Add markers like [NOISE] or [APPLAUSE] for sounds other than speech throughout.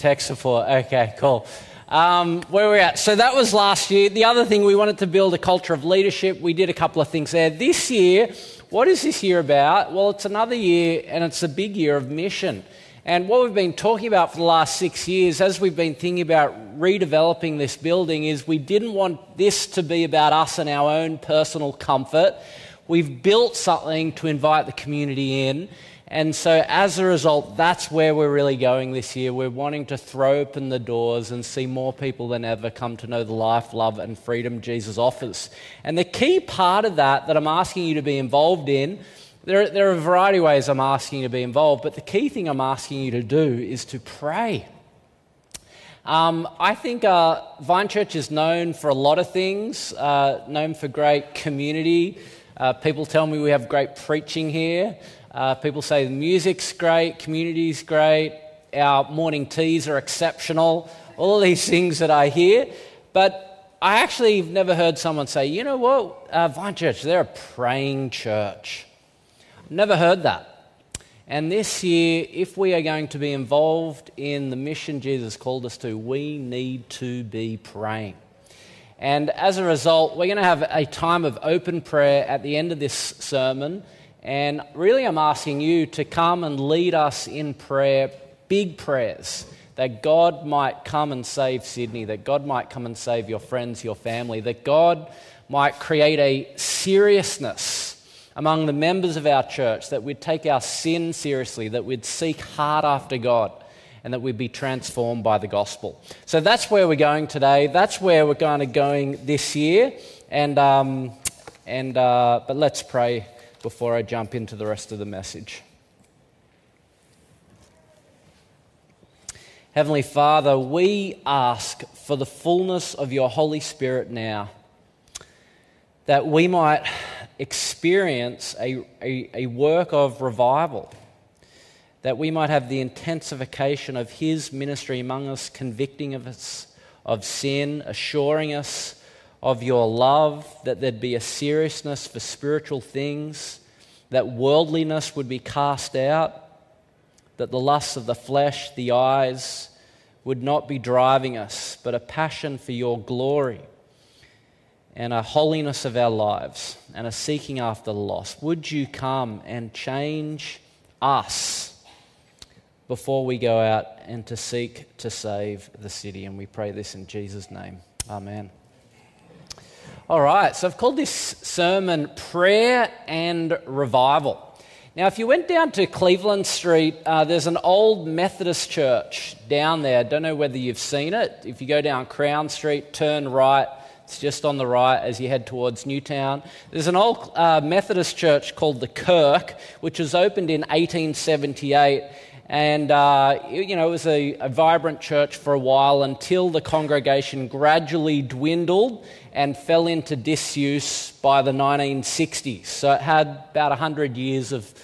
Tech support. Okay, cool. Um, where we're at. So that was last year. The other thing, we wanted to build a culture of leadership. We did a couple of things there. This year, what is this year about? Well, it's another year, and it's a big year of mission. And what we've been talking about for the last six years, as we've been thinking about redeveloping this building, is we didn't want this to be about us and our own personal comfort. We've built something to invite the community in. And so, as a result, that's where we're really going this year. We're wanting to throw open the doors and see more people than ever come to know the life, love, and freedom Jesus offers. And the key part of that that I'm asking you to be involved in, there, there are a variety of ways I'm asking you to be involved, but the key thing I'm asking you to do is to pray. Um, I think uh, Vine Church is known for a lot of things, uh, known for great community. Uh, people tell me we have great preaching here. Uh, people say the music's great, community's great, our morning teas are exceptional, all these things that I hear. But I actually have never heard someone say, you know what, uh, Vine Church, they're a praying church. Never heard that. And this year, if we are going to be involved in the mission Jesus called us to, we need to be praying. And as a result, we're going to have a time of open prayer at the end of this sermon. And really, I'm asking you to come and lead us in prayer, big prayers, that God might come and save Sydney, that God might come and save your friends, your family, that God might create a seriousness among the members of our church, that we'd take our sin seriously, that we'd seek hard after God, and that we'd be transformed by the gospel. So that's where we're going today. That's where we're kind of going this year. And, um, and, uh, but let's pray before I jump into the rest of the message. Heavenly Father, we ask for the fullness of your Holy Spirit now, that we might experience a, a, a, work of revival, that we might have the intensification of His ministry among us, convicting of us of sin, assuring us of your love, that there'd be a seriousness for spiritual things, that worldliness would be cast out, that the lusts of the flesh, the eyes, would not be driving us, but a passion for your glory and a holiness of our lives and a seeking after the lost. Would you come and change us before we go out and to seek to save the city? And we pray this in Jesus' name. Amen. All right, so I've called this sermon Prayer and Revival. Now, if you went down to Cleveland Street, uh, there's an old Methodist church down there. I don't know whether you've seen it. If you go down Crown Street, turn right, it's just on the right as you head towards Newtown. There's an old uh, Methodist church called the Kirk, which was opened in 1878. And, uh, you know, it was a, a, vibrant church for a while until the congregation gradually dwindled and fell into disuse by the 1960s. So it had about 100 years of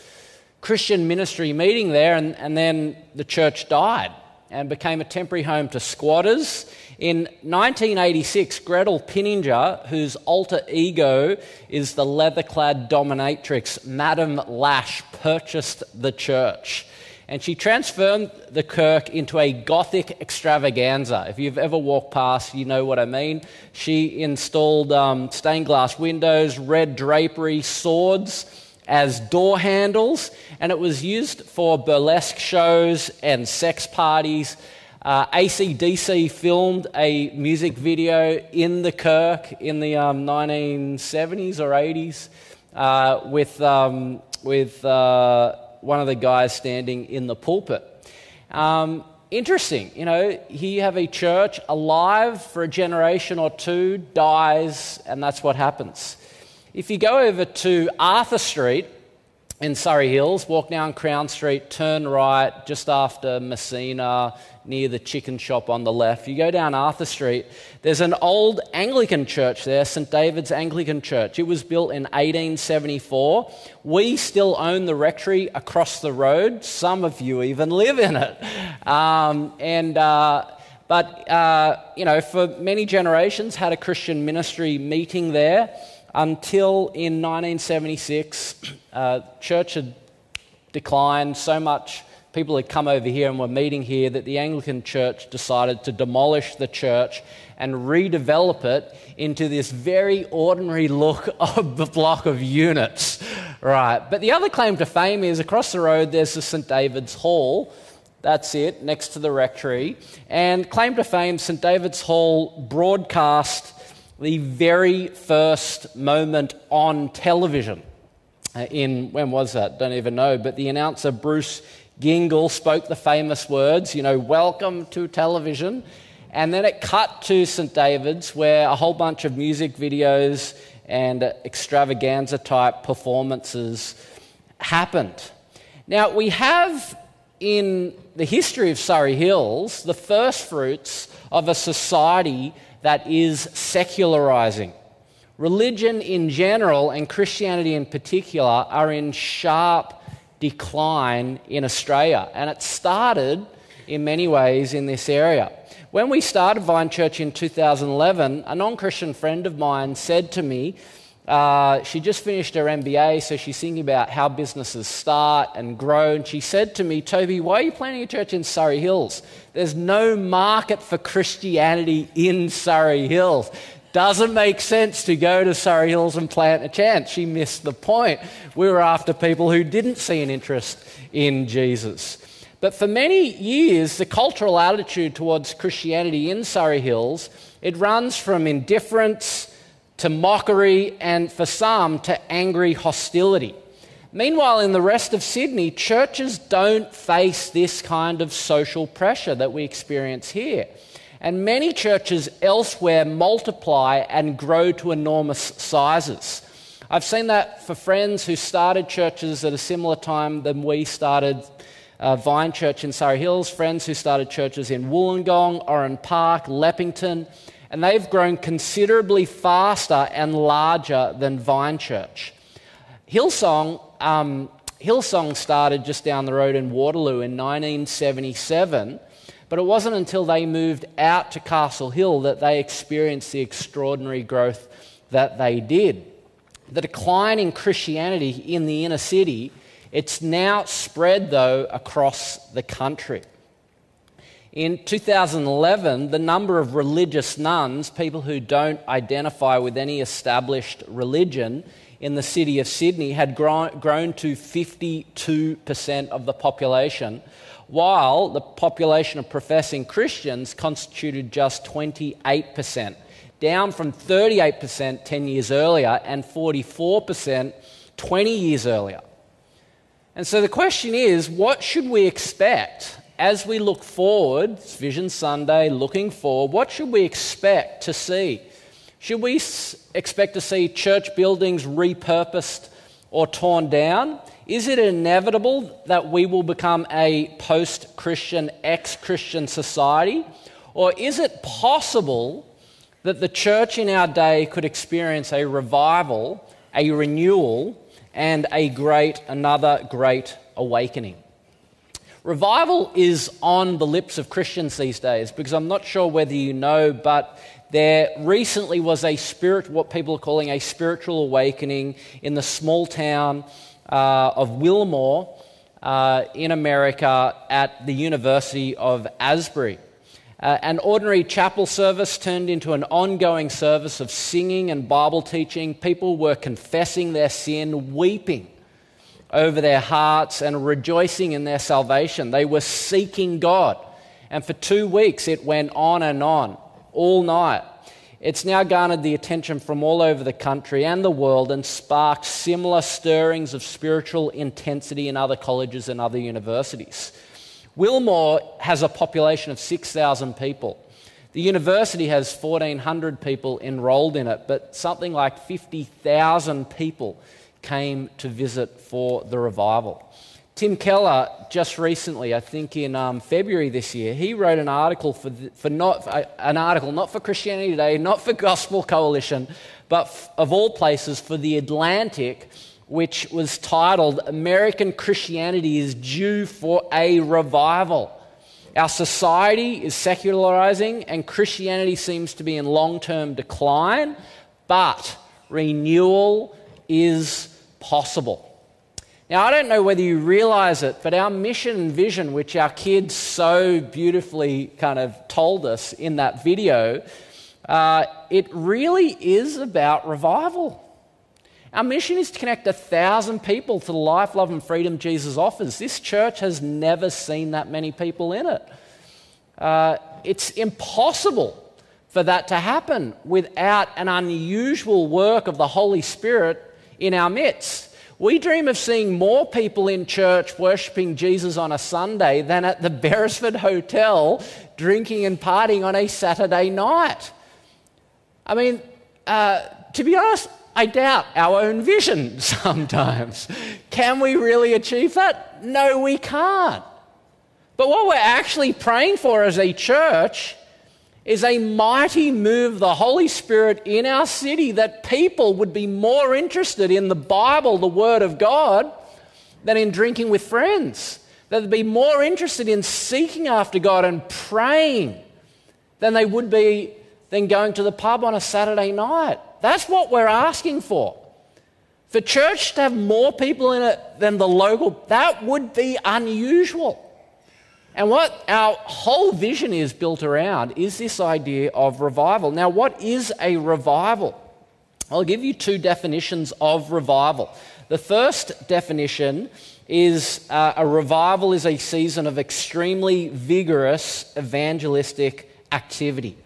Christian ministry meeting there, and, and then the church died and became a temporary home to squatters. In 1986, Gretel Pinniger, whose alter ego is the leather clad dominatrix Madame Lash, purchased the church and she transformed the Kirk into a Gothic extravaganza. If you've ever walked past, you know what I mean. She installed um, stained glass windows, red drapery, swords as door handles, and it was used for burlesque shows and sex parties. Uh, ACDC filmed a music video in the Kirk in the um, 1970s or 80s uh, with, um, with uh, one of the guys standing in the pulpit. Um, interesting, you know, here you have a church alive for a generation or two, dies, and that's what happens. If you go over to Arthur Street in Surry Hills, walk down Crown Street, turn right just after Messina, near the chicken shop on the left. You go down Arthur Street, there's an old Anglican church there, St. David's Anglican Church. It was built in 1874. We still own the rectory across the road. Some of you even live in it. Um, and, uh, but, uh, you know, for many generations, had a Christian ministry meeting there until in 1976, uh, church had declined so much people had come over here and were meeting here that the Anglican Church decided to demolish the church and redevelop it into this very ordinary look [LAUGHS] of the block of units. Right. But the other claim to fame is across the road there's the St. David's Hall. That's it, next to the rectory. And claim to fame, St. David's Hall broadcast the very first moment on television. Uh, in, when was that? Don't even know. But the announcer, Bruce Gyngell, spoke the famous words, you know, welcome to television. And then it cut to St. David's, where a whole bunch of music videos and extravaganza type performances happened. Now, we have in the history of Surry Hills the first fruits of a society that is secularizing. Religion in general and Christianity in particular are in sharp decline in Australia, and it started in many ways in this area. When we started Vine Church in 2011, a non Christian friend of mine said to me, uh, she just finished her MBA, so she's thinking about how businesses start and grow. And she said to me, Toby, why are you planning a church in Surry Hills? There's no market for Christianity in Surry Hills. Doesn't make sense to go to Surry Hills and plant a chance. She missed the point. We were after people who didn't see an interest in Jesus. But for many years, the cultural attitude towards Christianity in Surry Hills, it runs from indifference to mockery and for some to angry hostility. Meanwhile, in the rest of Sydney, churches don't face this kind of social pressure that we experience here. And many churches elsewhere multiply and grow to enormous sizes. I've seen that for friends who started churches at a similar time than we started uh, Vine Church in Surry Hills, friends who started churches in Wollongong, Oran Park, Leppington, and they've grown considerably faster and larger than Vine Church. Hillsong, um, Hillsong started just down the road in Waterloo in 1977, but it wasn't until they moved out to Castle Hill that they experienced the extraordinary growth that they did. The decline in Christianity in the inner city it's now spread, though, across the country. In 2011, the number of religious nones, people who don't identify with any established religion, in the city of Sydney had grown, grown to 52% of the population, while the population of professing Christians constituted just 28%, down from 38% 10 years earlier and 44% 20 years earlier. And so the question is what should we expect as we look forward? Vision Sunday, looking forward. What should we expect to see? Should we expect to see church buildings repurposed or torn down? Is it inevitable that we will become a post Christian, ex Christian society? Or is it possible that the church in our day could experience a revival, a renewal, and a great, another great awakening. Revival is on the lips of Christians these days because I'm not sure whether you know, but there recently was a spirit, what people are calling a spiritual awakening in the small town uh, of Wilmore uh, in America at the University of Asbury. Uh, an ordinary chapel service turned into an ongoing service of singing and Bible teaching. People were confessing their sin, weeping over their hearts, and rejoicing in their salvation. They were seeking God. And for two weeks, it went on and on, all night. It's now garnered the attention from all over the country and the world and sparked similar stirrings of spiritual intensity in other colleges and other universities. Wilmore has a population of 6,000 people. The university has 1,400 people enrolled in it, but something like 50,000 people came to visit for the revival. Tim Keller, just recently, I think in um, February this year, he wrote an article for, the, for not uh, an article not for Christianity Today, not for Gospel Coalition, but f- of all places for the Atlantic, which was titled American Christianity is Due for a Revival. Our society is secularizing, and Christianity seems to be in long term decline, but renewal is possible. Now, I don't know whether you realize it, but our mission and vision, which our kids so beautifully kind of told us in that video, uh, it really is about revival. Our mission is to connect a thousand people to the life, love, and freedom Jesus offers. This church has never seen that many people in it. Uh, it's impossible for that to happen without an unusual work of the Holy Spirit in our midst. We dream of seeing more people in church worshipping Jesus on a Sunday than at the [LAUGHS] Beresford Hotel drinking and partying on a Saturday night. I mean, uh, to be honest, I doubt our own vision [LAUGHS] sometimes. Can we really achieve that? No, we can't. But what we're actually praying for as a church is a mighty move of the Holy Spirit in our city that people would be more interested in the Bible, the Word of God, than in drinking with friends. That they'd be more interested in seeking after God and praying than they would be than going to the pub on a Saturday night. That's what we're asking for. For church to have more people in it than the local, that would be unusual. And what our whole vision is built around is this idea of revival. Now, what is a revival? I'll give you two definitions of revival. The first definition is uh, a revival is a season of extremely vigorous evangelistic activity.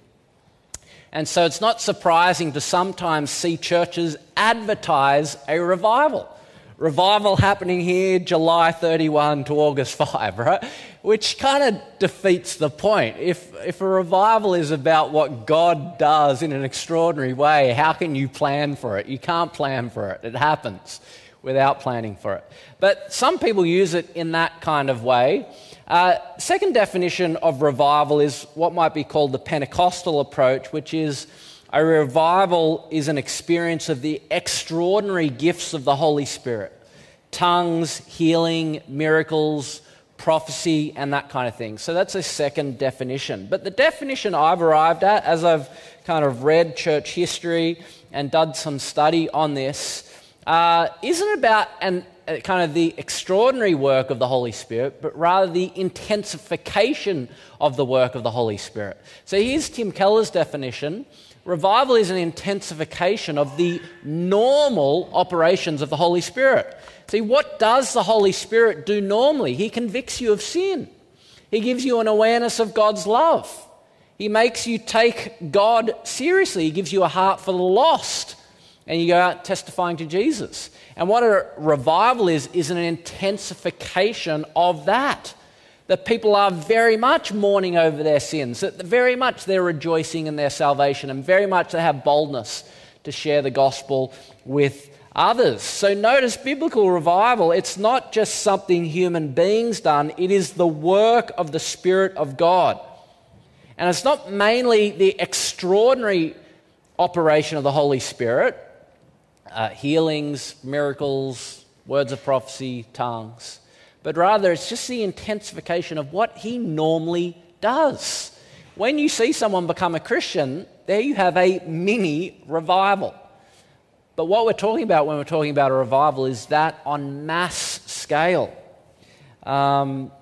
And so it's not surprising to sometimes see churches advertise a revival. Revival happening here July 31 to August 5, [LAUGHS] right? Which kind of defeats the point. If, if a revival is about what God does in an extraordinary way, how can you plan for it? You can't plan for it, it happens without planning for it. But some people use it in that kind of way. Uh, second definition of revival is what might be called the Pentecostal approach, which is a revival is an experience of the extraordinary gifts of the Holy Spirit tongues, healing, miracles, prophecy, and that kind of thing. So that's a second definition. But the definition I've arrived at, as I've kind of read church history and done some study on this, uh, isn't about an, uh, kind of the extraordinary work of the Holy Spirit, but rather the intensification of the work of the Holy Spirit. So here's Tim Keller's definition. Revival is an intensification of the normal operations of the Holy Spirit. See, what does the Holy Spirit do normally? He convicts you of sin, He gives you an awareness of God's love, He makes you take God seriously, He gives you a heart for the lost, and you go out testifying to Jesus. And what a revival is, is an intensification of that. That people are very much mourning over their sins, that very much they're rejoicing in their salvation, and very much they have boldness to share the gospel with others. So notice biblical revival, it's not just something human beings done, it is the work of the Spirit of God. And it's not mainly the extraordinary operation of the Holy Spirit, uh, healings, miracles, words of prophecy, tongues, but rather it's just the intensification of what He normally does. When you see someone become a Christian, there you have a mini revival. But what we're talking about when we're talking about a revival is that on mass scale. Um,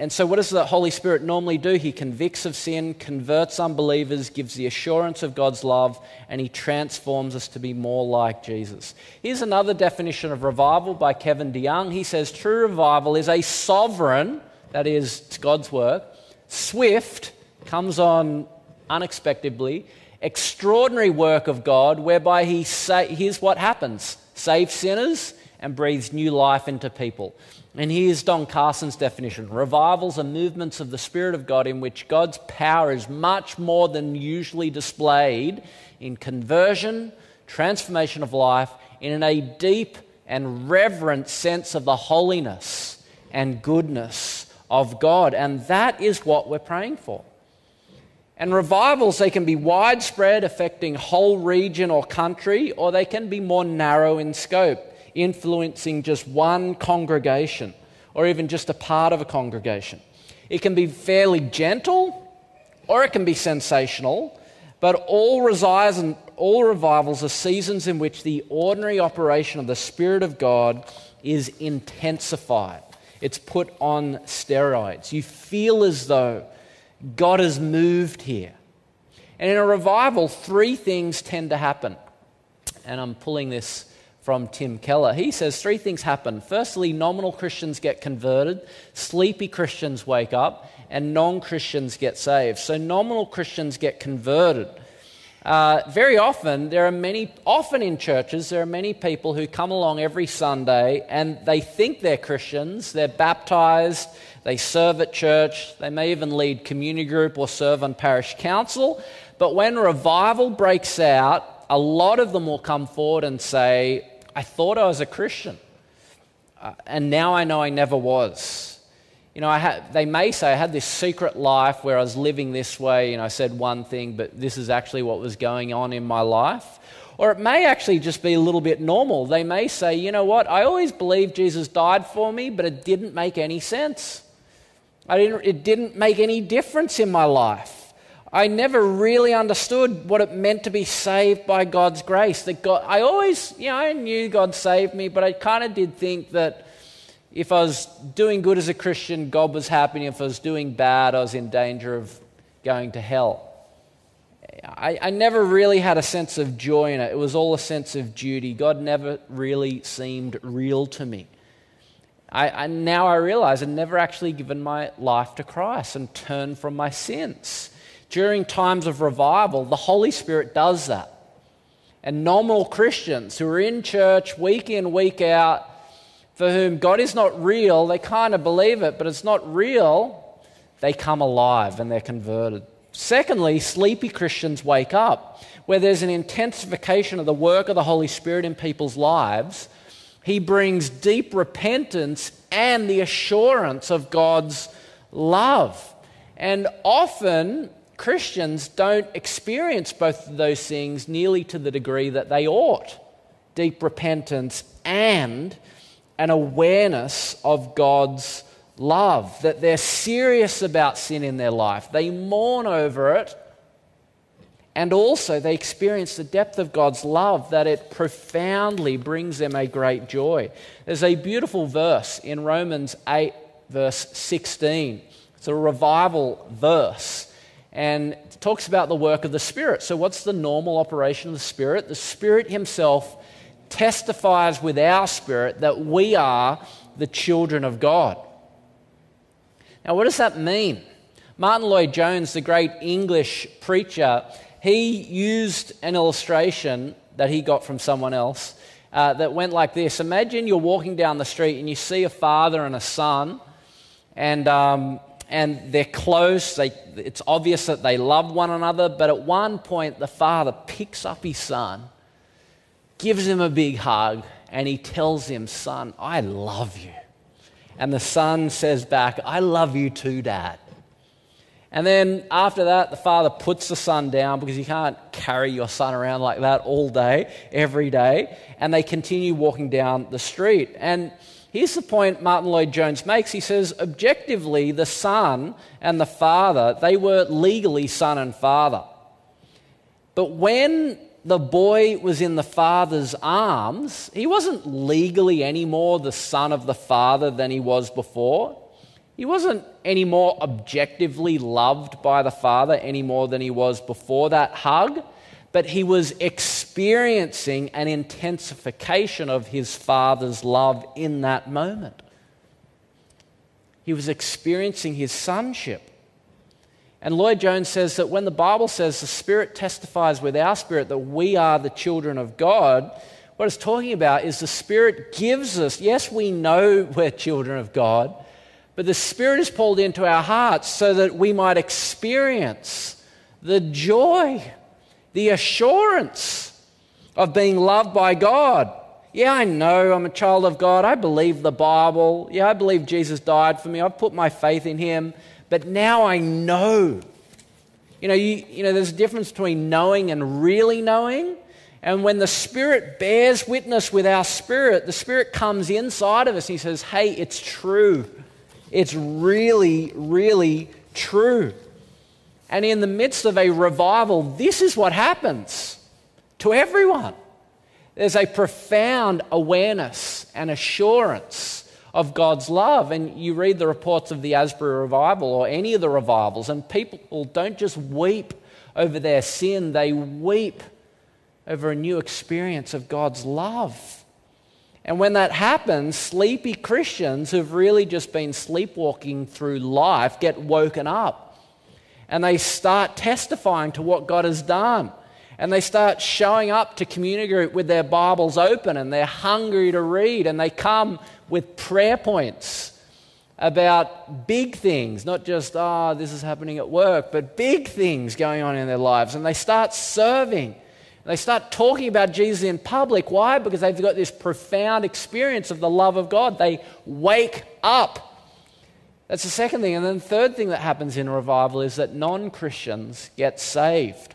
and so, what does the Holy Spirit normally do? He convicts of sin, converts unbelievers, gives the assurance of God's love, and he transforms us to be more like Jesus. Here's another definition of revival by Kevin DeYoung. He says true revival is a sovereign, that is, God's work, swift, comes on unexpectedly, extraordinary work of God whereby he sa- here's what happens saves sinners and breathes new life into people. And here's Don Carson's definition revivals are movements of the Spirit of God in which God's power is much more than usually displayed in conversion, transformation of life, in a deep and reverent sense of the holiness and goodness of God. And that is what we're praying for. And revivals, they can be widespread, affecting whole region or country, or they can be more narrow in scope, influencing just one congregation or even just a part of a congregation. It can be fairly gentle or it can be sensational, but all, resides in, all revivals are seasons in which the ordinary operation of the Spirit of God is intensified. It's put on steroids. You feel as though God has moved here. And in a revival, three things tend to happen. And I'm pulling this from Tim Keller. He says three things happen. Firstly, nominal Christians get converted, sleepy Christians wake up, and non Christians get saved. So, nominal Christians get converted. Uh, very often, there are many, often in churches, there are many people who come along every Sunday and they think they're Christians, they're baptized, they serve at church, they may even lead community group or serve on parish council. But when revival breaks out, a lot of them will come forward and say, I thought I was a Christian, uh, and now I know I never was you know, I had, they may say I had this secret life where I was living this way and I said one thing, but this is actually what was going on in my life. Or it may actually just be a little bit normal. They may say, you know what, I always believed Jesus died for me, but it didn't make any sense. I didn't, it didn't make any difference in my life. I never really understood what it meant to be saved by God's grace. That God, I always, you know, I knew God saved me, but I kind of did think that if I was doing good as a Christian, God was happy. If I was doing bad, I was in danger of going to hell. I, I, never really had a sense of joy in it. It was all a sense of duty. God never really seemed real to me. I, I, now I realize I'd never actually given my life to Christ and turned from my sins. During times of revival, the Holy Spirit does that. And nominal Christians who are in church week in, week out, for whom God is not real, they kind of believe it, but it's not real, they come alive and they're converted. Secondly, sleepy Christians wake up, where there's an intensification of the work of the Holy Spirit in people's lives. He brings deep repentance and the assurance of God's love. And often, Christians don't experience both of those things nearly to the degree that they ought deep repentance and an awareness of God's love, that they're serious about sin in their life. They mourn over it, and also they experience the depth of God's love, that it profoundly brings them a great joy. There's a beautiful verse in Romans 8, verse 16. It's a revival verse. And talks about the work of the Spirit. So, what's the normal operation of the Spirit? The Spirit Himself testifies with our spirit that we are the children of God. Now, what does that mean? Martyn Lloyd-Jones, the great English preacher, he used an illustration that he got from someone else uh, that went like this Imagine you're walking down the street and you see a father and a son, and, um, and they're close. They, it's obvious that they love one another, but at one point, the father picks up his son gives him a big hug, and he tells him, Son, I love you. And the son says back, I love you too, Dad. And then after that, the father puts the son down because you can't carry your son around like that all day, every day. And they continue walking down the street. And here's the point Martyn Lloyd-Jones makes. He says, objectively, the son and the father, they were legally son and father. But when the boy was in the father's arms, he wasn't legally any more the son of the father than he was before. He wasn't any more objectively loved by the father any more than he was before that hug, but he was experiencing an intensification of his father's love in that moment. He was experiencing his sonship. And Lloyd-Jones says that when the Bible says the Spirit testifies with our spirit that we are the children of God, what it's talking about is the Spirit gives us, yes, we know [LAUGHS] we're children of God, but the Spirit is pulled into our hearts so that we might experience the joy, the assurance of being loved by God. Yeah, I know I'm a child of God. I believe the Bible. Yeah, I believe Jesus died for me. I've put my faith in Him but now I know. You know, you, you know, there's a difference between knowing and really knowing. And when the Spirit bears witness with our spirit, the Spirit comes inside of us He says, Hey, it's true. It's really, really true. And in the midst of a revival, this is what happens to everyone. There's a profound awareness and assurance of God's love. And you read the reports of the Asbury revival or any of the revivals, and people don't just weep over their sin, they weep over a new experience of God's love. And when that happens, sleepy Christians who've really just been sleepwalking through life get woken up. And they start testifying to what God has done. And they start showing up to community group with their Bibles open and they're hungry to read. And they come with prayer points about big things, not just, oh, this is happening at work, but big things going on in their lives. And they start serving they start talking about Jesus in public. Why? Because they've got this profound experience of the love of God. They wake up. That's the second thing. And then the third thing that happens in revival is that non Christians get saved.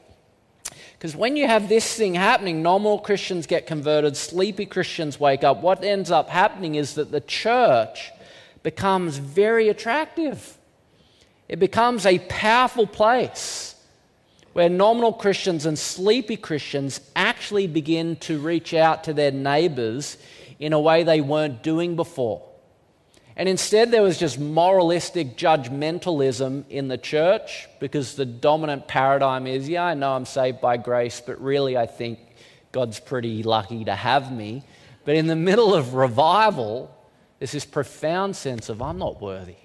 Because when you have this thing happening, normal Christians get converted, sleepy Christians wake up. What ends up happening is that the church becomes very attractive. It becomes a powerful place where nominal Christians and sleepy Christians actually begin to reach out to their neighbors in a way they weren't doing before. And instead, there was just moralistic judgmentalism in the church because the dominant paradigm is yeah, I know I'm saved by grace, but really I think God's pretty lucky to have me. But in the middle of revival, there's this profound sense of I'm not worthy.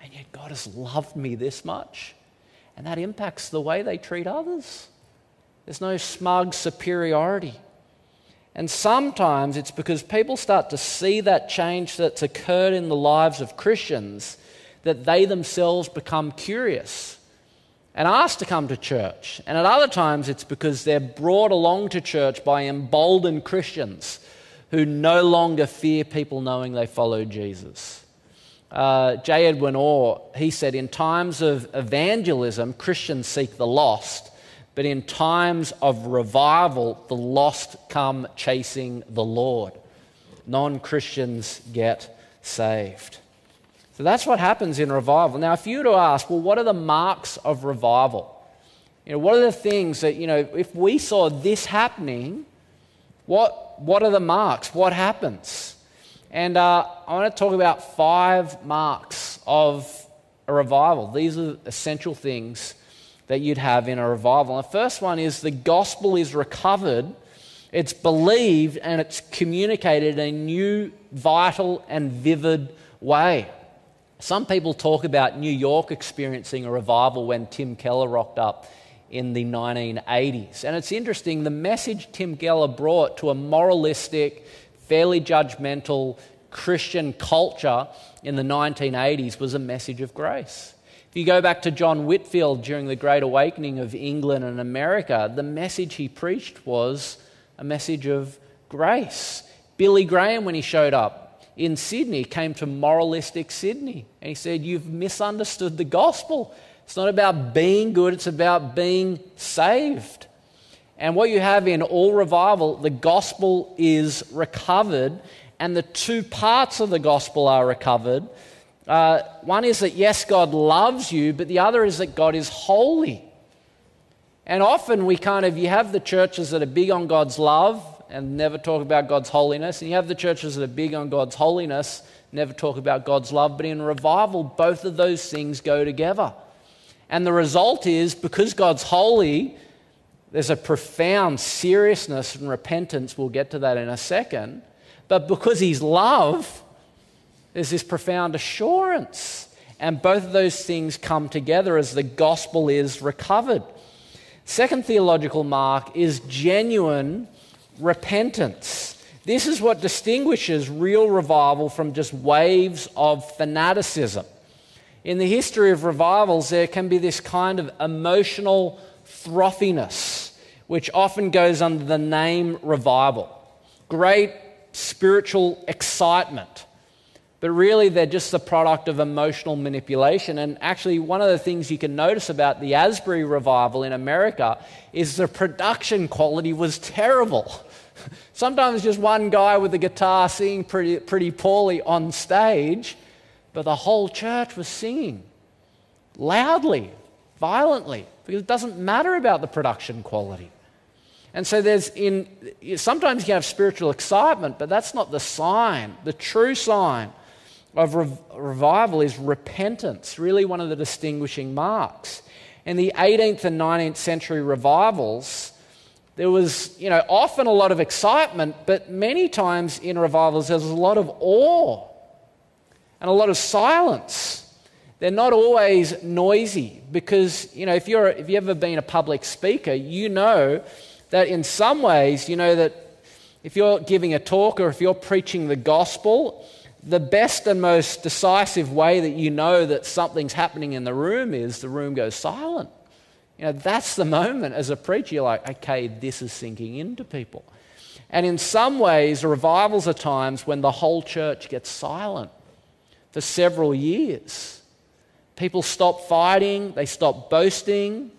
And yet God has loved me this much. And that impacts the way they treat others. There's no smug superiority. And sometimes it's because people start to see that change that's occurred in the lives of Christians that they themselves become curious and ask to come to church. And at other times it's because they're brought along to church by emboldened Christians who no longer fear people knowing they follow Jesus uh, J. Edwin Orr, he said, in times of evangelism, Christians seek the lost, but in times of revival, the lost come chasing the Lord. Non Christians get saved. So that's what happens in revival. Now, if you were to ask, well, what are the marks of revival? You know, what are the things that, you know, if we saw this happening, what, what are the marks? What happens? And uh, I want to talk about five marks of a revival. These are essential things that you'd have in a revival. The first one is the gospel is recovered, it's believed, and it's communicated in a new, vital, and vivid way. Some people talk about New York experiencing a revival when Tim Keller rocked up in the 1980s. And it's interesting, the message Tim Keller brought to a moralistic, fairly judgmental Christian culture in the 1980s was a message of grace. If you go back to John Whitfield during the Great Awakening of England and America, the message he preached was a message of grace. Billy Graham, when he showed up in Sydney, came to moralistic Sydney and he said, You've misunderstood the gospel. It's not about being good, it's about being saved. And what you have in all revival, the gospel is recovered, and the two parts of the gospel are recovered. Uh, one is that, yes, God loves you, but the other is that God is holy. And often we kind of, you have the churches that are big on God's love and never talk about God's holiness, and you have the churches that are big on God's holiness, never talk about God's love. But in revival, both of those things go together. And the result is because God's holy, there's a profound seriousness and repentance. We'll get to that in a second. But because He's love, there's this profound assurance. And both of those things come together as the gospel is recovered. Second theological mark is genuine repentance. This is what distinguishes real revival from just waves of fanaticism. In the history of revivals, there can be this kind of emotional frothiness, which often goes under the name revival. Great spiritual excitement. But really, they're just the product of emotional manipulation. And actually, one of the things you can notice about the Asbury revival in America is the production quality was terrible. [LAUGHS] Sometimes just one guy with a guitar singing pretty, pretty poorly on stage, but the whole church was singing loudly, violently because it doesn't matter about the production quality. And so there's in sometimes you have spiritual excitement, but that's not the sign. The true sign of rev- revival is repentance, really one of the distinguishing marks. In the 18th and 19th century revivals, there was, you know, often a lot of excitement, but many times in revivals there was a lot of awe and a lot of silence. They're not always noisy because, you know, if, you're, if you've ever been a public speaker, you know that in some ways, you know that if you're giving a talk or if you're preaching the gospel, the best and most decisive way that you know that something's happening in the room is the room goes silent. You know, that's the moment as a preacher, you're like, okay, this is sinking into people. And in some ways, revivals are times when the whole church gets silent for several years. People stop fighting, they stop boasting,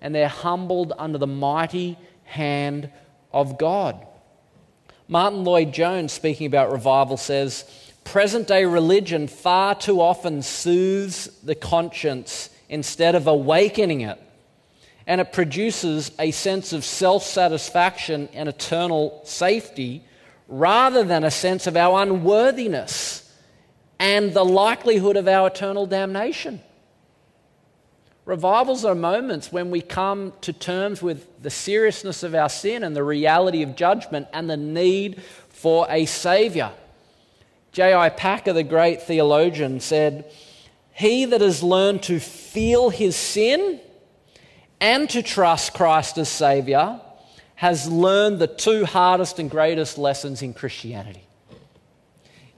and they're humbled under the mighty hand of God. Martyn Lloyd-Jones, speaking about revival, says present day religion far too often soothes the conscience instead of awakening it and it produces a sense of self satisfaction and eternal safety rather than a sense of our unworthiness and the likelihood of our eternal damnation. Revivals are moments when we come to terms with the seriousness of our sin and the reality of judgment and the need for a Savior. J.I. Packer, the great theologian, said, He that has learned to feel his sin and to trust Christ as Savior has learned the two hardest and greatest lessons in Christianity.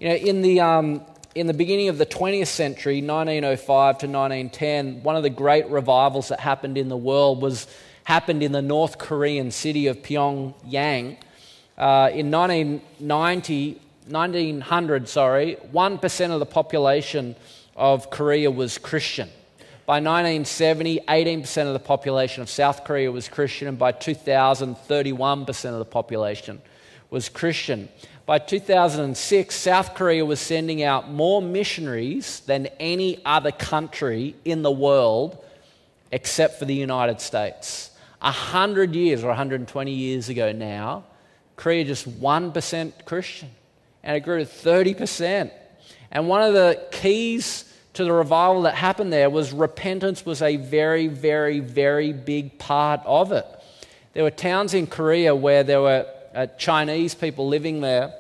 You know, in the, um, in the beginning of the 20th century, 1905 to 1910, one of the great revivals that happened in the world was happened in the North Korean city of Pyongyang. Uh, in 1990, 1900, sorry, 1% of the population of Korea was Christian. By 1970, 18% of the population of South Korea was Christian, and by 2000, 31% of the population was Christian. By 2006, South Korea was sending out more missionaries than any other country in the world except for the United States. 100 years or 120 years ago now, Korea just 1% Christian, and it grew to 30%. And one of the keys to the revival that happened there was repentance was a very, very, very big part of it. There were towns in Korea where there were uh, Chinese people living there,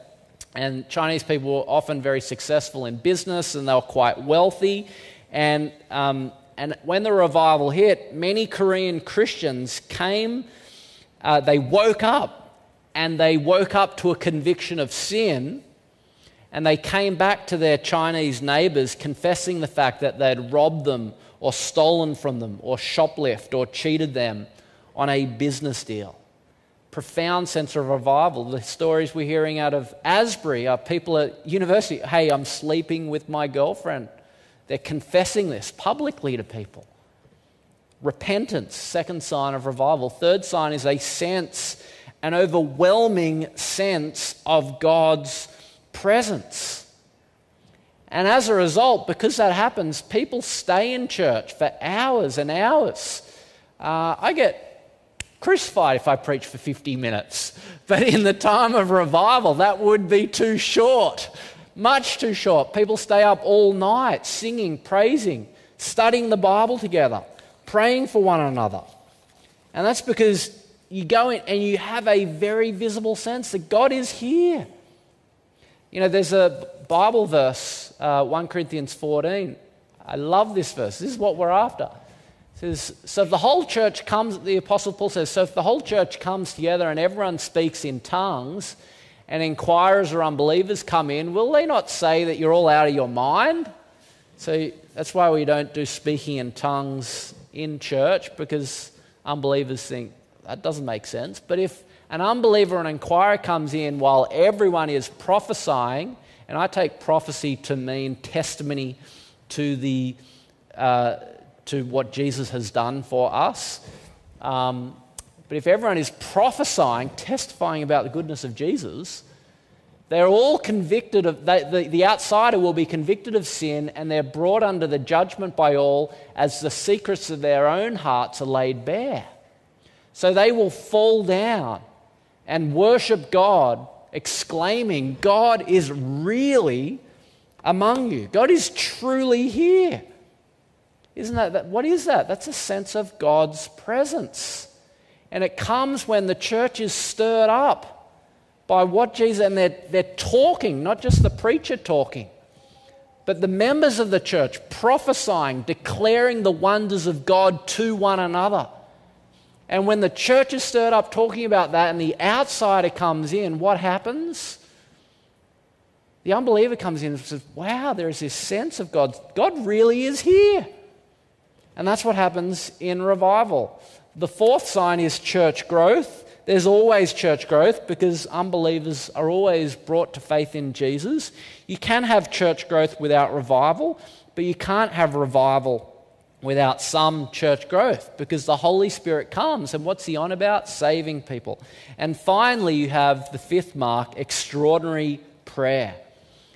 and Chinese people were often very successful in business and they were quite wealthy. And, um, and when the revival hit, many Korean Christians came, uh, they woke up, and they woke up to a conviction of sin and they came back to their Chinese neighbors confessing the fact that they'd robbed them or stolen from them or shoplifted or cheated them on a business deal. Profound sense of revival. The stories we're hearing out of Asbury are people at university. Hey, I'm sleeping with my girlfriend. They're confessing this publicly to people. Repentance, second sign of revival. Third sign is a sense, an overwhelming sense of God's presence. And as a result, because that happens, people stay in church for hours and hours. Uh, I get crucified if I preach for 50 minutes. [LAUGHS] But in the time of revival, that would be too short, much too short. People stay up all night singing, praising, studying the Bible together, praying for one another. And that's because you go in and you have a very visible sense that God is here. You know, there's a Bible verse, uh, 1 Corinthians 14. I love this verse. This is what we're after. It says, So if the whole church comes, the Apostle Paul says, so if the whole church comes together and everyone speaks in tongues, and inquirers or unbelievers come in, will they not say that you're all out of your mind? So that's why we don't do speaking in tongues in church, because unbelievers think that doesn't make sense. But if an unbeliever an inquirer comes in while everyone is prophesying, and I take prophecy to mean testimony to, the, uh, to what Jesus has done for us. Um, but if everyone is prophesying, testifying about the goodness of Jesus, they're all convicted of, they, the, the outsider will be convicted of sin and they're brought under the judgment by all as the secrets of their own hearts are laid bare. So they will fall down and worship God, exclaiming, God is really among you. God is truly here. Isn't that, that, what is that? That's a sense of God's presence. And it comes when the church is stirred up by what Jesus, and they're, they're talking, not just the preacher talking, but the members of the church prophesying, declaring the wonders of God to one another. And when the church is stirred up talking about that and the outsider comes in, what happens? The unbeliever comes in and says, Wow, there's this sense of God. God really is here. And that's what happens in revival. The fourth sign is church growth. There's always church growth because unbelievers are always brought to faith in Jesus. You can have church growth without revival, but you can't have revival without some church growth because the Holy Spirit comes. And what's he on about? Saving people. And finally, you have the fifth mark extraordinary prayer.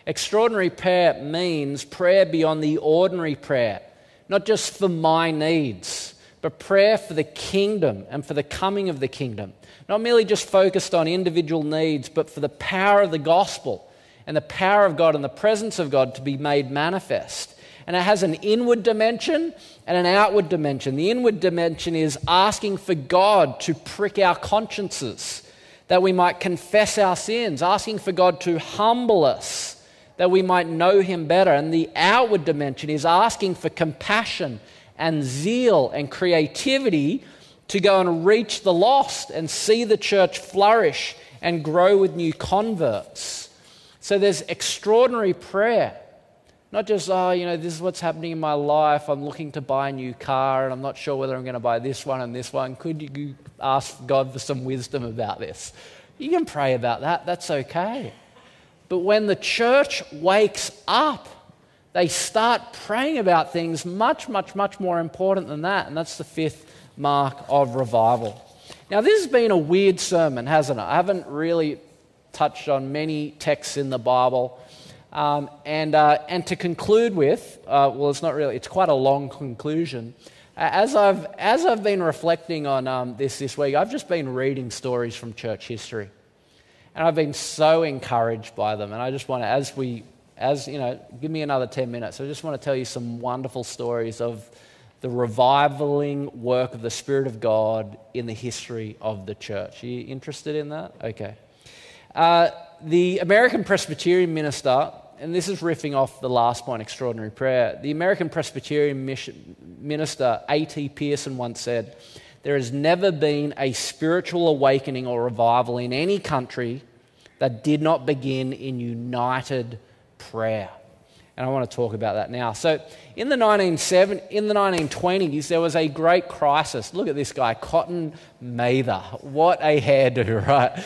Extraordinary prayer means prayer beyond the ordinary prayer, not just for my needs, but prayer for the kingdom and for the coming of the kingdom. Not merely just focused on individual needs, but for the power of the gospel and the power of God and the presence of God to be made manifest. And it has an inward dimension and an outward dimension. The inward dimension is asking for God to prick our consciences, that we might confess our sins, asking for God to humble us, that we might know Him better. And the outward dimension is asking for compassion and zeal and creativity to go and reach the lost and see the church flourish and grow with new converts. So there's extraordinary prayer. Not just, oh, you know, this is what's happening in my life. I'm looking to buy a new car and I'm not sure whether I'm going to buy this one and this one. Could you ask God for some wisdom about this? You can pray about that. That's okay. But when the church wakes up, they start praying about things much, much, much more important than that. And that's the fifth mark of revival. Now, this has been a weird sermon, hasn't it? I haven't really touched on many texts in the Bible. Um, and, uh, and to conclude with, uh, well, it's not really, it's quite a long conclusion. As I've, as I've been reflecting on um, this this week, I've just been reading stories from church history. And I've been so encouraged by them. And I just want to, as we as you know, give me another 10 minutes. I just want to tell you some wonderful stories of the revivaling work of the Spirit of God in the history of the church. Are you interested in that? Okay. Uh, the American Presbyterian minister, and this is riffing off the last point, extraordinary prayer. The American Presbyterian mission, minister, A.T. Pierson once said, There has never been a spiritual awakening or revival in any country that did not begin in united prayer. And I want to talk about that now. So, in the, 1970, in the 1920s, there was a great crisis. Look at this guy, Cotton Mather. What a hairdo, [LAUGHS] right?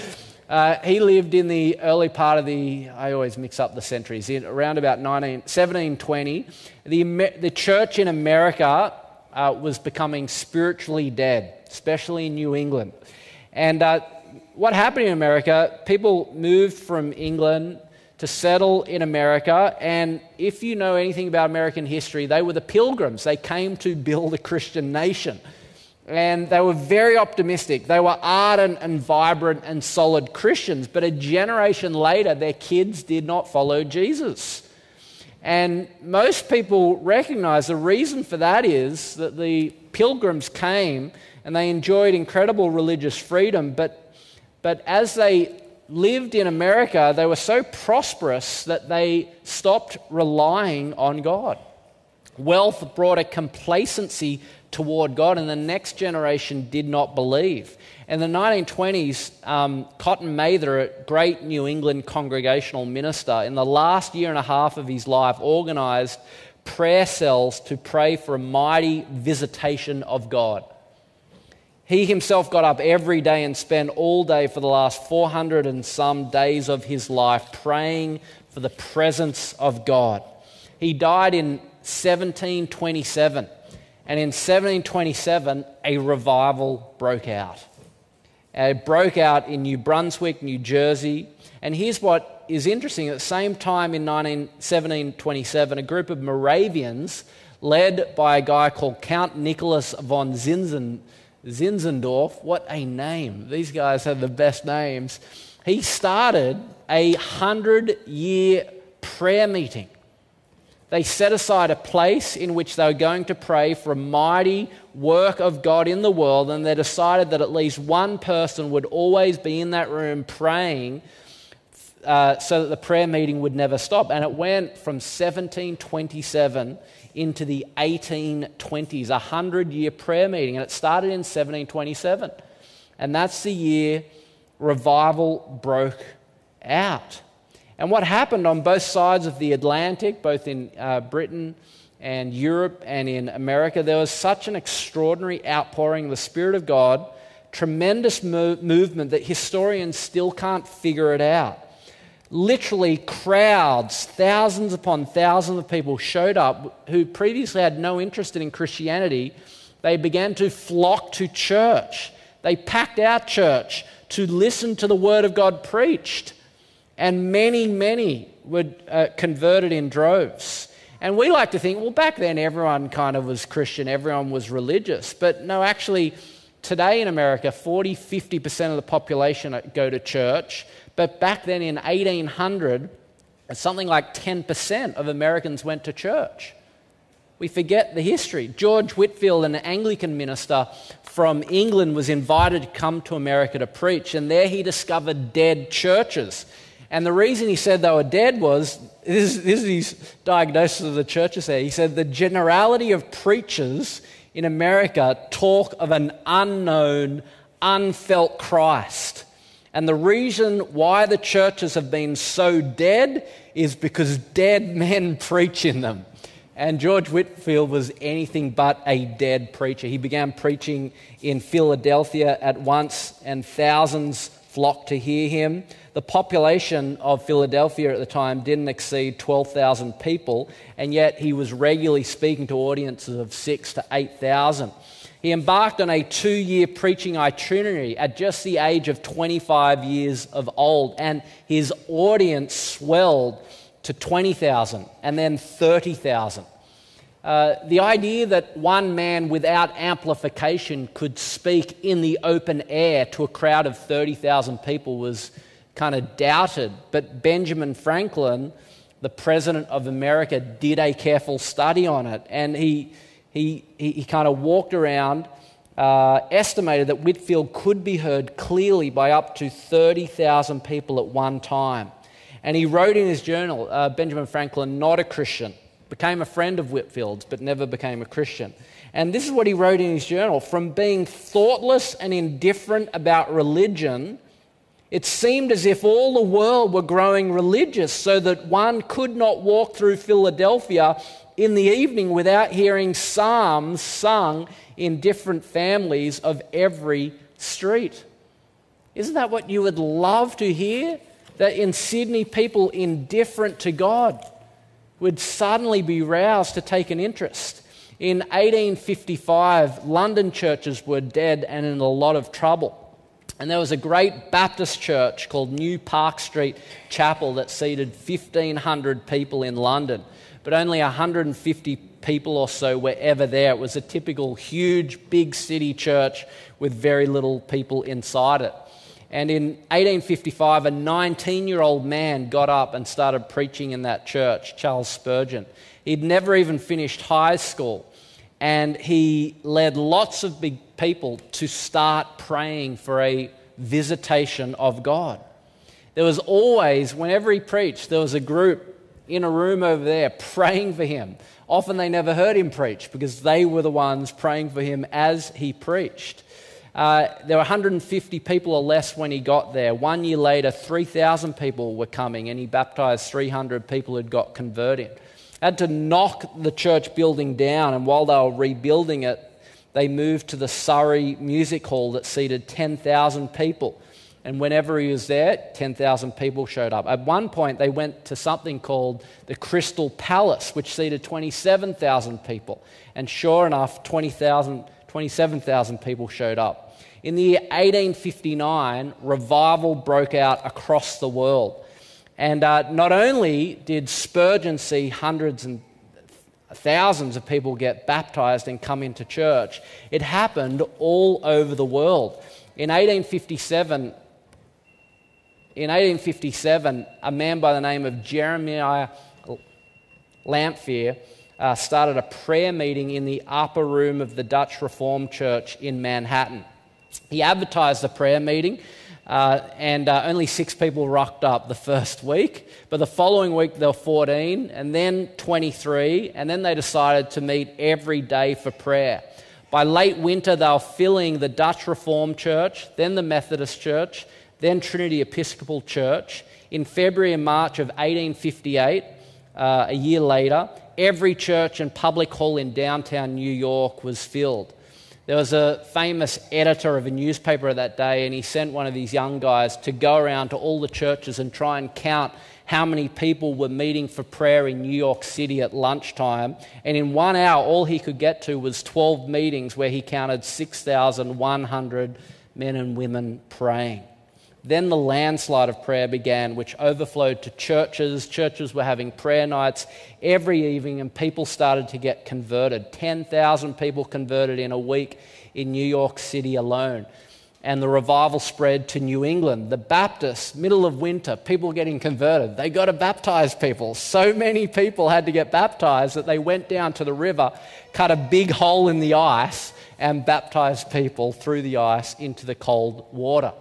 Uh, he lived in the early part of the, I always mix up the centuries, in, around about 19, 1720. The, the church in America uh, was becoming spiritually dead, especially in New England. And uh, what happened in America, people moved from England to settle in America. And if you know anything about American history, they were the pilgrims. They came to build a Christian nation. And they were very optimistic. They were ardent and vibrant and solid Christians. But a generation later, their kids did not follow Jesus. And most people recognize the reason for that is that the pilgrims came and they enjoyed incredible religious freedom. But, but as they lived in America, they were so prosperous that they stopped relying on God. Wealth brought a complacency toward God, and the next generation did not believe. In the 1920s, um, Cotton Mather, a great New England congregational minister, in the last year and a half of his life, organized prayer cells to pray for a mighty visitation of God. He himself got up every day and spent all day for the last 400 and some days of his life praying for the presence of God. He died in 1727, and in 1727, a revival broke out. It broke out in New Brunswick, New Jersey. And here's what is interesting at the same time in 19, 1727, a group of Moravians, led by a guy called Count Nicholas von Zinzen, Zinzendorf, what a name. These guys have the best names. He started a hundred year prayer meeting. They set aside a place in which they were going to pray for a mighty work of God in the world, and they decided that at least one person would always be in that room praying uh, so that the prayer meeting would never stop. And it went from 1727 into the 1820s, a hundred year prayer meeting. And it started in 1727. And that's the year revival broke out. And what happened on both sides of the Atlantic, both in uh, Britain and Europe and in America, there was such an extraordinary outpouring of the Spirit of God, tremendous mo- movement that historians still can't figure it out. Literally, crowds, thousands upon thousands of people showed up who previously had no interest in Christianity. They began to flock to church. They packed out church to listen to the Word of God preached. And many, many were uh, converted in droves. And we like to think, well, back then everyone kind of was Christian, everyone was religious. But no, actually, today in America, 40, 50% of the population go to church. But back then in 1800, something like 10% of Americans went to church. We forget the history. George Whitefield, an Anglican minister from England, was invited to come to America to preach, and there he discovered dead churches. And the reason he said they were dead was this, this is his diagnosis of the churches there. He said the generality of preachers in America talk of an unknown, unfelt Christ. And the reason why the churches have been so dead is because dead men [LAUGHS] preach in them. And George Whitefield was anything but a dead preacher. He began preaching in Philadelphia at once, and thousands flocked to hear him. The population of Philadelphia at the time didn't exceed 12,000 people, and yet he was regularly speaking to audiences of six to 8,000. He embarked on a two year preaching itinerary at just the age of 25 years of old, and his audience swelled to 20,000 and then 30,000. Uh, the idea that one man without amplification could speak in the open air to a crowd of 30,000 people was kind of doubted. But Benjamin Franklin, the president of America, did a careful study on it. And he, he, he, he kind of walked around, uh, estimated that Whitefield could be heard clearly by up to 30,000 people at one time. And he wrote in his journal, uh, Benjamin Franklin, not a Christian became a friend of Whitefield's, but never became a Christian. And this is what he wrote in his journal From being thoughtless and indifferent about religion, it seemed as if all the world were growing religious, so that one could not walk through Philadelphia in the evening without hearing psalms sung in different families of every street. Isn't that what you would love to hear? That in Sydney, people indifferent to God would suddenly be roused to take an interest. In 1855, London churches were dead and in a lot of trouble. And there was a great Baptist church called New Park Street Chapel that seated 1,500 people in London, but only 150 people or so were ever there. It was a typical huge, big city church with very little people inside it. And in 1855, a 19 year old man got up and started preaching in that church, Charles Spurgeon. He'd never even finished high school. And he led lots of big people to start praying for a visitation of God. There was always, whenever he preached, there was a group in a room over there [LAUGHS] praying for him. Often they never heard him preach because they were the ones praying for him as he preached. Uh, there were 150 people or less when he got there. One year later, 3,000 people were coming, and he baptized 300 people who'd got converted. Had to knock the church building down, and while they were rebuilding it, they moved to the Surrey Music Hall that seated 10,000 people. And whenever he was there, 10,000 people showed up. At one point, they went to something called the Crystal Palace, which seated 27,000 people. And sure enough, 20,000 27,000 people showed up. In the year 1859, revival broke out across the world. And uh, not only did Spurgeon see hundreds and thousands of people get baptized and come into church. It happened all over the world. In 1857, in 1857, a man by the name of Jeremiah Lanphier uh, started a prayer meeting in the upper room of the Dutch Reformed Church in Manhattan. He advertised the prayer meeting, uh, and uh, only six people rocked up the first week. But the following week, there were 14, and then 23, and then they decided to meet every day for prayer. By late winter, they were filling the Dutch Reformed Church, then the Methodist Church, then Trinity Episcopal Church. In February and March of 1858, uh, a year later, every church and public hall in downtown New York was filled. There was a famous editor of a newspaper of that day, and he sent one of these young guys to go around to all the churches and try and count how many people were meeting for prayer in New York City at lunchtime. And in one hour, all he could get to was 12 meetings where he counted 6,100 men and women praying. Then the landslide of prayer began, which overflowed to churches. Churches were having prayer nights every evening, and people started to get converted. 10,000 people converted in a week in New York City alone. And the revival spread to New England. The Baptists, middle of winter, people getting converted. They got to baptize people. So many people had to get baptized that they went down to the river, cut a big hole in the ice, and baptized people through the ice into the cold water.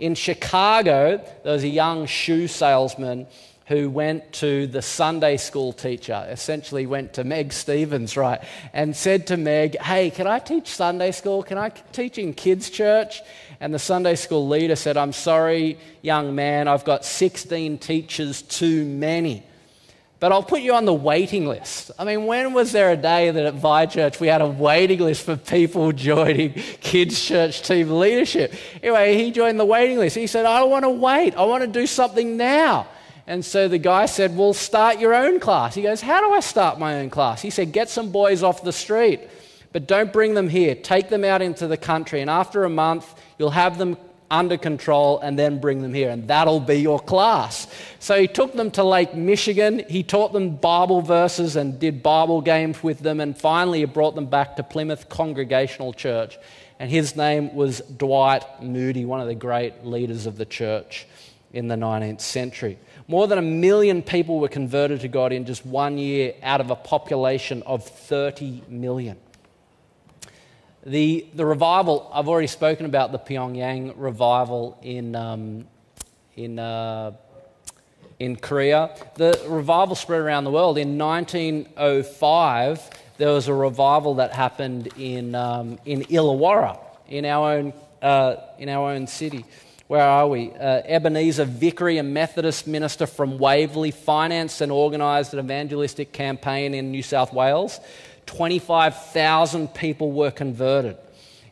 In Chicago, there was a young shoe salesman who went to the Sunday school teacher, essentially went to Meg Stevens, right, and said to Meg, Hey, can I teach Sunday school? Can I teach in kids' church? And the Sunday school leader said, I'm sorry, young man, I've got 16 teachers too many but I'll put you on the waiting list. I mean, when was there a day that at Vine Church we had a waiting list for people joining kids' church team leadership? Anyway, he joined the waiting list. He said, I don't want to wait, I want to do something now. And so the guy said, Well, start your own class. He goes, How do I start my own class? He said, Get some boys off the street, but don't bring them here. Take them out into the country. And after a month, you'll have them under control and then bring them here, and that'll be your class. So he took them to Lake Michigan. He taught them Bible verses and did Bible games with them, and finally he brought them back to Plymouth Congregational Church. And his name was Dwight Moody, one of the great leaders of the church in the 19th century. More than a million people were converted to God in just one year out of a population of 30 million. The, the revival, I've already spoken about the Pyongyang revival in, um, in, uh, in Korea. The revival spread around the world. In 1905, there was a revival that happened in, um, in Illawarra, in our, own, uh, in our own city. Where are we? Uh, Ebenezer Vickery, a Methodist minister from Waverley, financed and organised an evangelistic campaign in New South Wales 25,000 people were converted.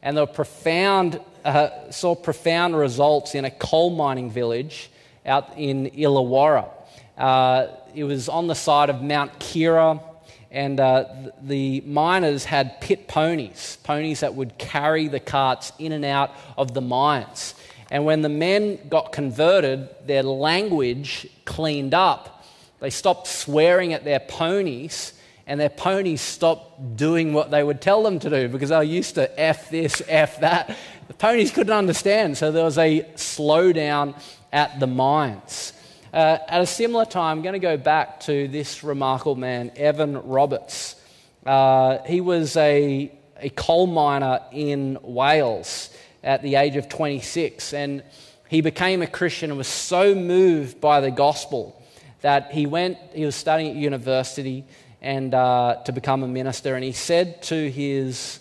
And there profound, uh, saw profound results in a coal mining village out in Illawarra. Uh, it was on the side of Mount Keira, and uh, the miners had pit ponies, ponies that would carry the carts in and out of the mines. And when the men got converted, their language cleaned up. They stopped swearing at their ponies and their ponies stopped doing what they would tell them to do because they were used to F this, F that. The ponies couldn't understand, so there was a slowdown at the mines. Uh, at a similar time, I'm going to go back to this remarkable man, Evan Roberts. Uh, he was a, a coal miner in Wales at the age of 26, and he became a Christian and was so moved by the gospel that he went, he was studying at university and uh, to become a minister. And he said to his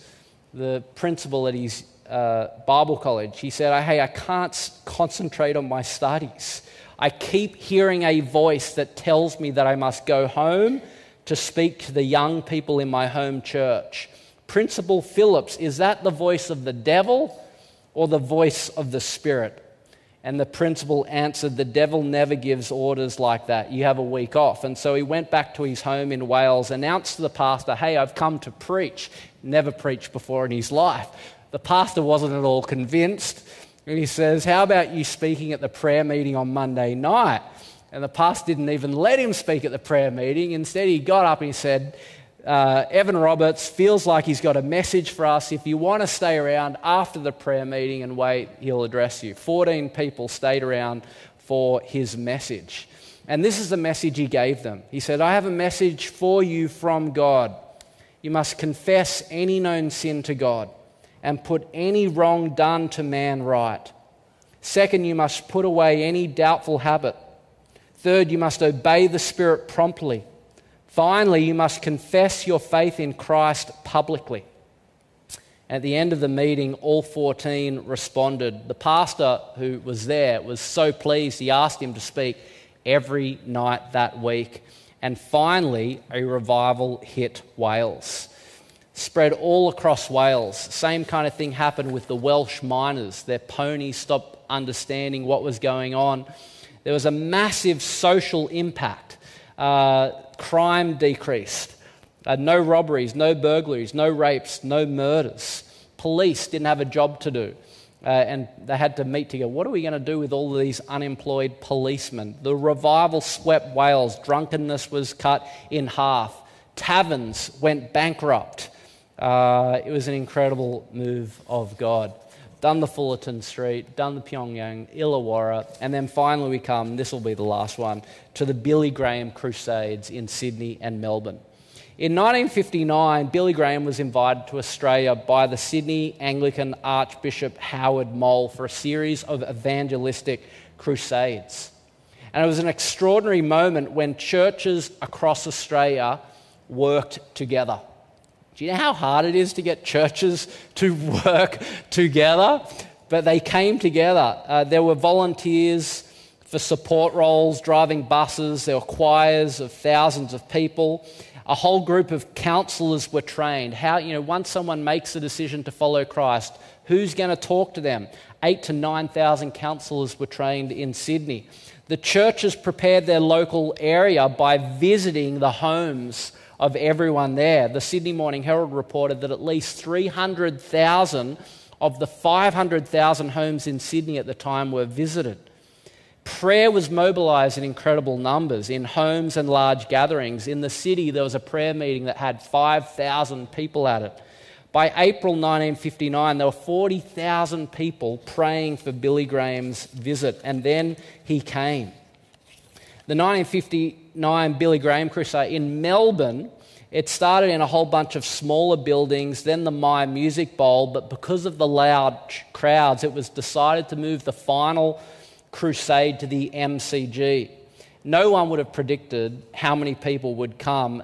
the principal at his uh, Bible college, he said, "Hey, I can't concentrate on my studies. I keep hearing a voice that tells me that I must go home to speak to the young people in my home church." Principal Phillips, is that the voice of the devil or the voice of the Spirit? And the principal answered, The devil never gives orders like that. You have a week off. And so he went back to his home in Wales, announced to the pastor, Hey, I've come to preach. Never preached before in his life. The pastor wasn't at all convinced. And he says, How about you speaking at the prayer meeting on Monday night? And the pastor didn't even let him speak at the prayer meeting. Instead, he got up and he said, uh, Evan Roberts feels like he's got a message for us. If you want to stay around after the prayer meeting and wait, he'll address you. 14 people stayed around for his message. And this is the message he gave them. He said, I have a message for you from God. You must confess any known sin to God and put any wrong done to man right. Second, you must put away any doubtful habit. Third, you must obey the Spirit promptly. Finally, you must confess your faith in Christ publicly. At the end of the meeting, all 14 responded. The pastor who was there was so pleased, he asked him to speak every night that week. And finally, a revival hit Wales. Spread all across Wales. Same kind of thing happened with the Welsh miners. Their ponies stopped understanding what was going on. There was a massive social impact. Uh, crime decreased. Uh, no robberies, no burglaries, no rapes, no murders. Police didn't have a job to do. Uh, and they had to meet together. What are we going to do with all these unemployed policemen? The revival swept Wales. Drunkenness was cut in half. Taverns went bankrupt. Uh, it was an incredible move of God. Done the Fullerton Street, done the Pyongyang, Illawarra, and then finally we come, this will be the last one, to the Billy Graham Crusades in Sydney and Melbourne. In 1959, Billy Graham was invited to Australia by the Sydney Anglican Archbishop Howard Mowll for a series of evangelistic crusades. And it was an extraordinary moment when churches across Australia worked together. Do you know how hard it is to get churches to work together? But they came together. Uh, there were volunteers for support roles, driving buses, there were choirs of thousands of people a whole group of counselors were trained. How, you know, once someone makes a decision to follow Christ, who's going to talk to them? Eight to 9,000 counselors were trained in Sydney. The churches prepared their local area by visiting the homes of everyone there. The Sydney Morning Herald reported that at least 300,000 of the 500,000 homes in Sydney at the time were visited. Prayer was mobilized in incredible numbers in homes and large gatherings. In the city, there was a prayer meeting that had 5,000 people at it. By April 1959, there were 40,000 people praying for Billy Graham's visit, and then he came. The 1959 Billy Graham Crusade in Melbourne, it started in a whole bunch of smaller buildings, then the Myer Music Bowl, but because of the loud crowds, it was decided to move the final crusade to the MCG. No one would have predicted how many people would come,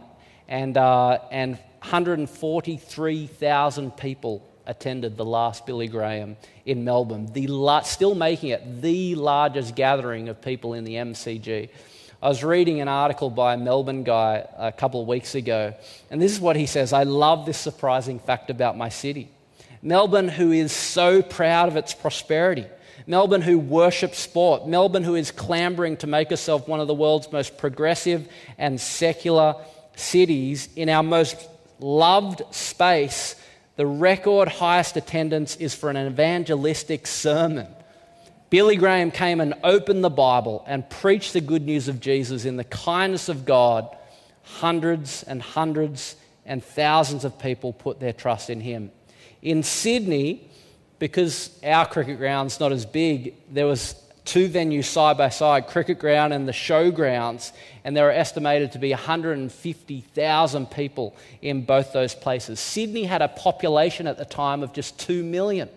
and, uh, and 143,000 people attended the last Billy Graham in Melbourne, the la- still making it the largest gathering of people in the MCG. I was reading an article by a Melbourne guy a couple of weeks ago, and this is what he says I love this surprising fact about my city. Melbourne, who is so proud of its prosperity, Melbourne, who worships sport. Melbourne, who is clambering to make herself one of the world's most progressive and secular cities. In our most loved space, the record highest attendance is for an evangelistic sermon. Billy Graham came and opened the Bible and preached the good news of Jesus in the kindness of God. Hundreds and hundreds and thousands of people put their trust in him. In Sydney, because our cricket ground's not as big, there was two venues side by side, cricket ground and the showgrounds, and there were estimated to be 150,000 people in both those places. Sydney had a population at the time of just 2 million.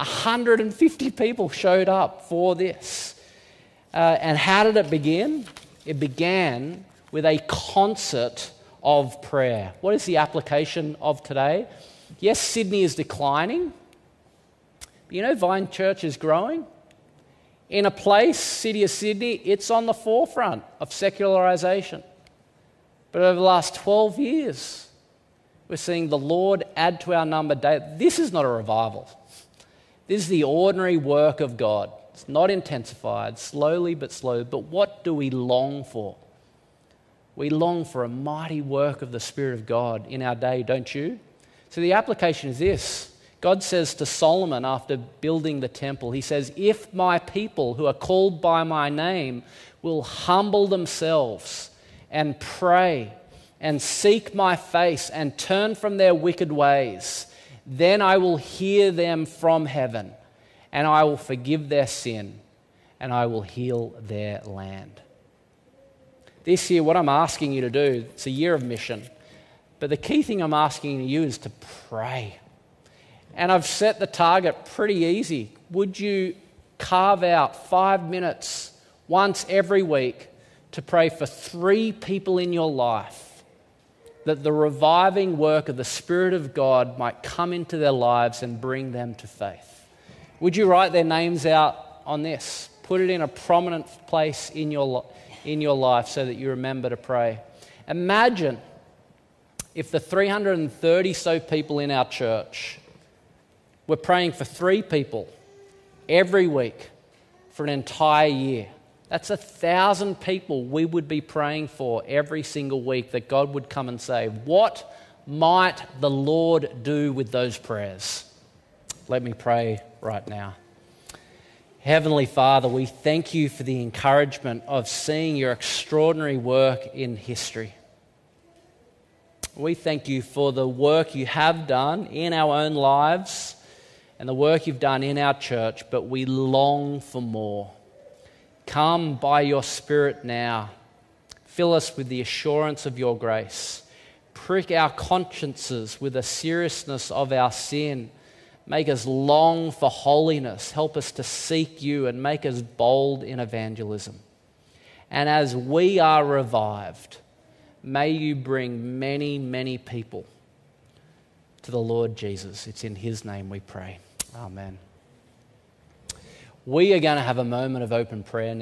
150 people showed up for this. Uh, and how did it begin? It began with a concert of prayer. What is the application of today? Yes, Sydney is declining, But you know, Vine Church is growing. In a place, City of Sydney, it's on the forefront of secularization. But over the last 12 years, we're seeing the Lord add to our number daily. This is not a revival. This is the ordinary work of God. It's not intensified, slowly but slow. But what do we long for? We long for a mighty work of the Spirit of God in our day, don't you? So the application is this God says to Solomon after building the temple, He says, If my people who are called by my name will humble themselves and pray and seek my face and turn from their wicked ways, then I will hear them from heaven, and I will forgive their sin, and I will heal their land. This year, what I'm asking you to do, it's a year of mission, but the key thing I'm asking you is to pray. And I've set the target pretty easy. Would you carve out five minutes once every week to pray for three people in your life that the reviving work of the Spirit of God might come into their lives and bring them to faith. Would you write their names out on this? Put it in a prominent place in your, in your life so that you remember to pray. Imagine if the 330 so people in our church were praying for three people every week for an entire year. That's a thousand people we would be praying for every single week that God would come and say, What might the Lord do with those prayers? Let me pray right now. Heavenly Father, we thank you for the encouragement of seeing your extraordinary work in history. We thank you for the work you have done in our own lives and the work you've done in our church, but we long for more. Come by your Spirit now. Fill us with the assurance of your grace. Prick our consciences with the seriousness of our sin. Make us long for holiness. Help us to seek you and make us bold in evangelism. And as we are revived, may you bring many, many people to the Lord Jesus. It's in his name we pray. Amen. We are going to have a moment of open prayer now.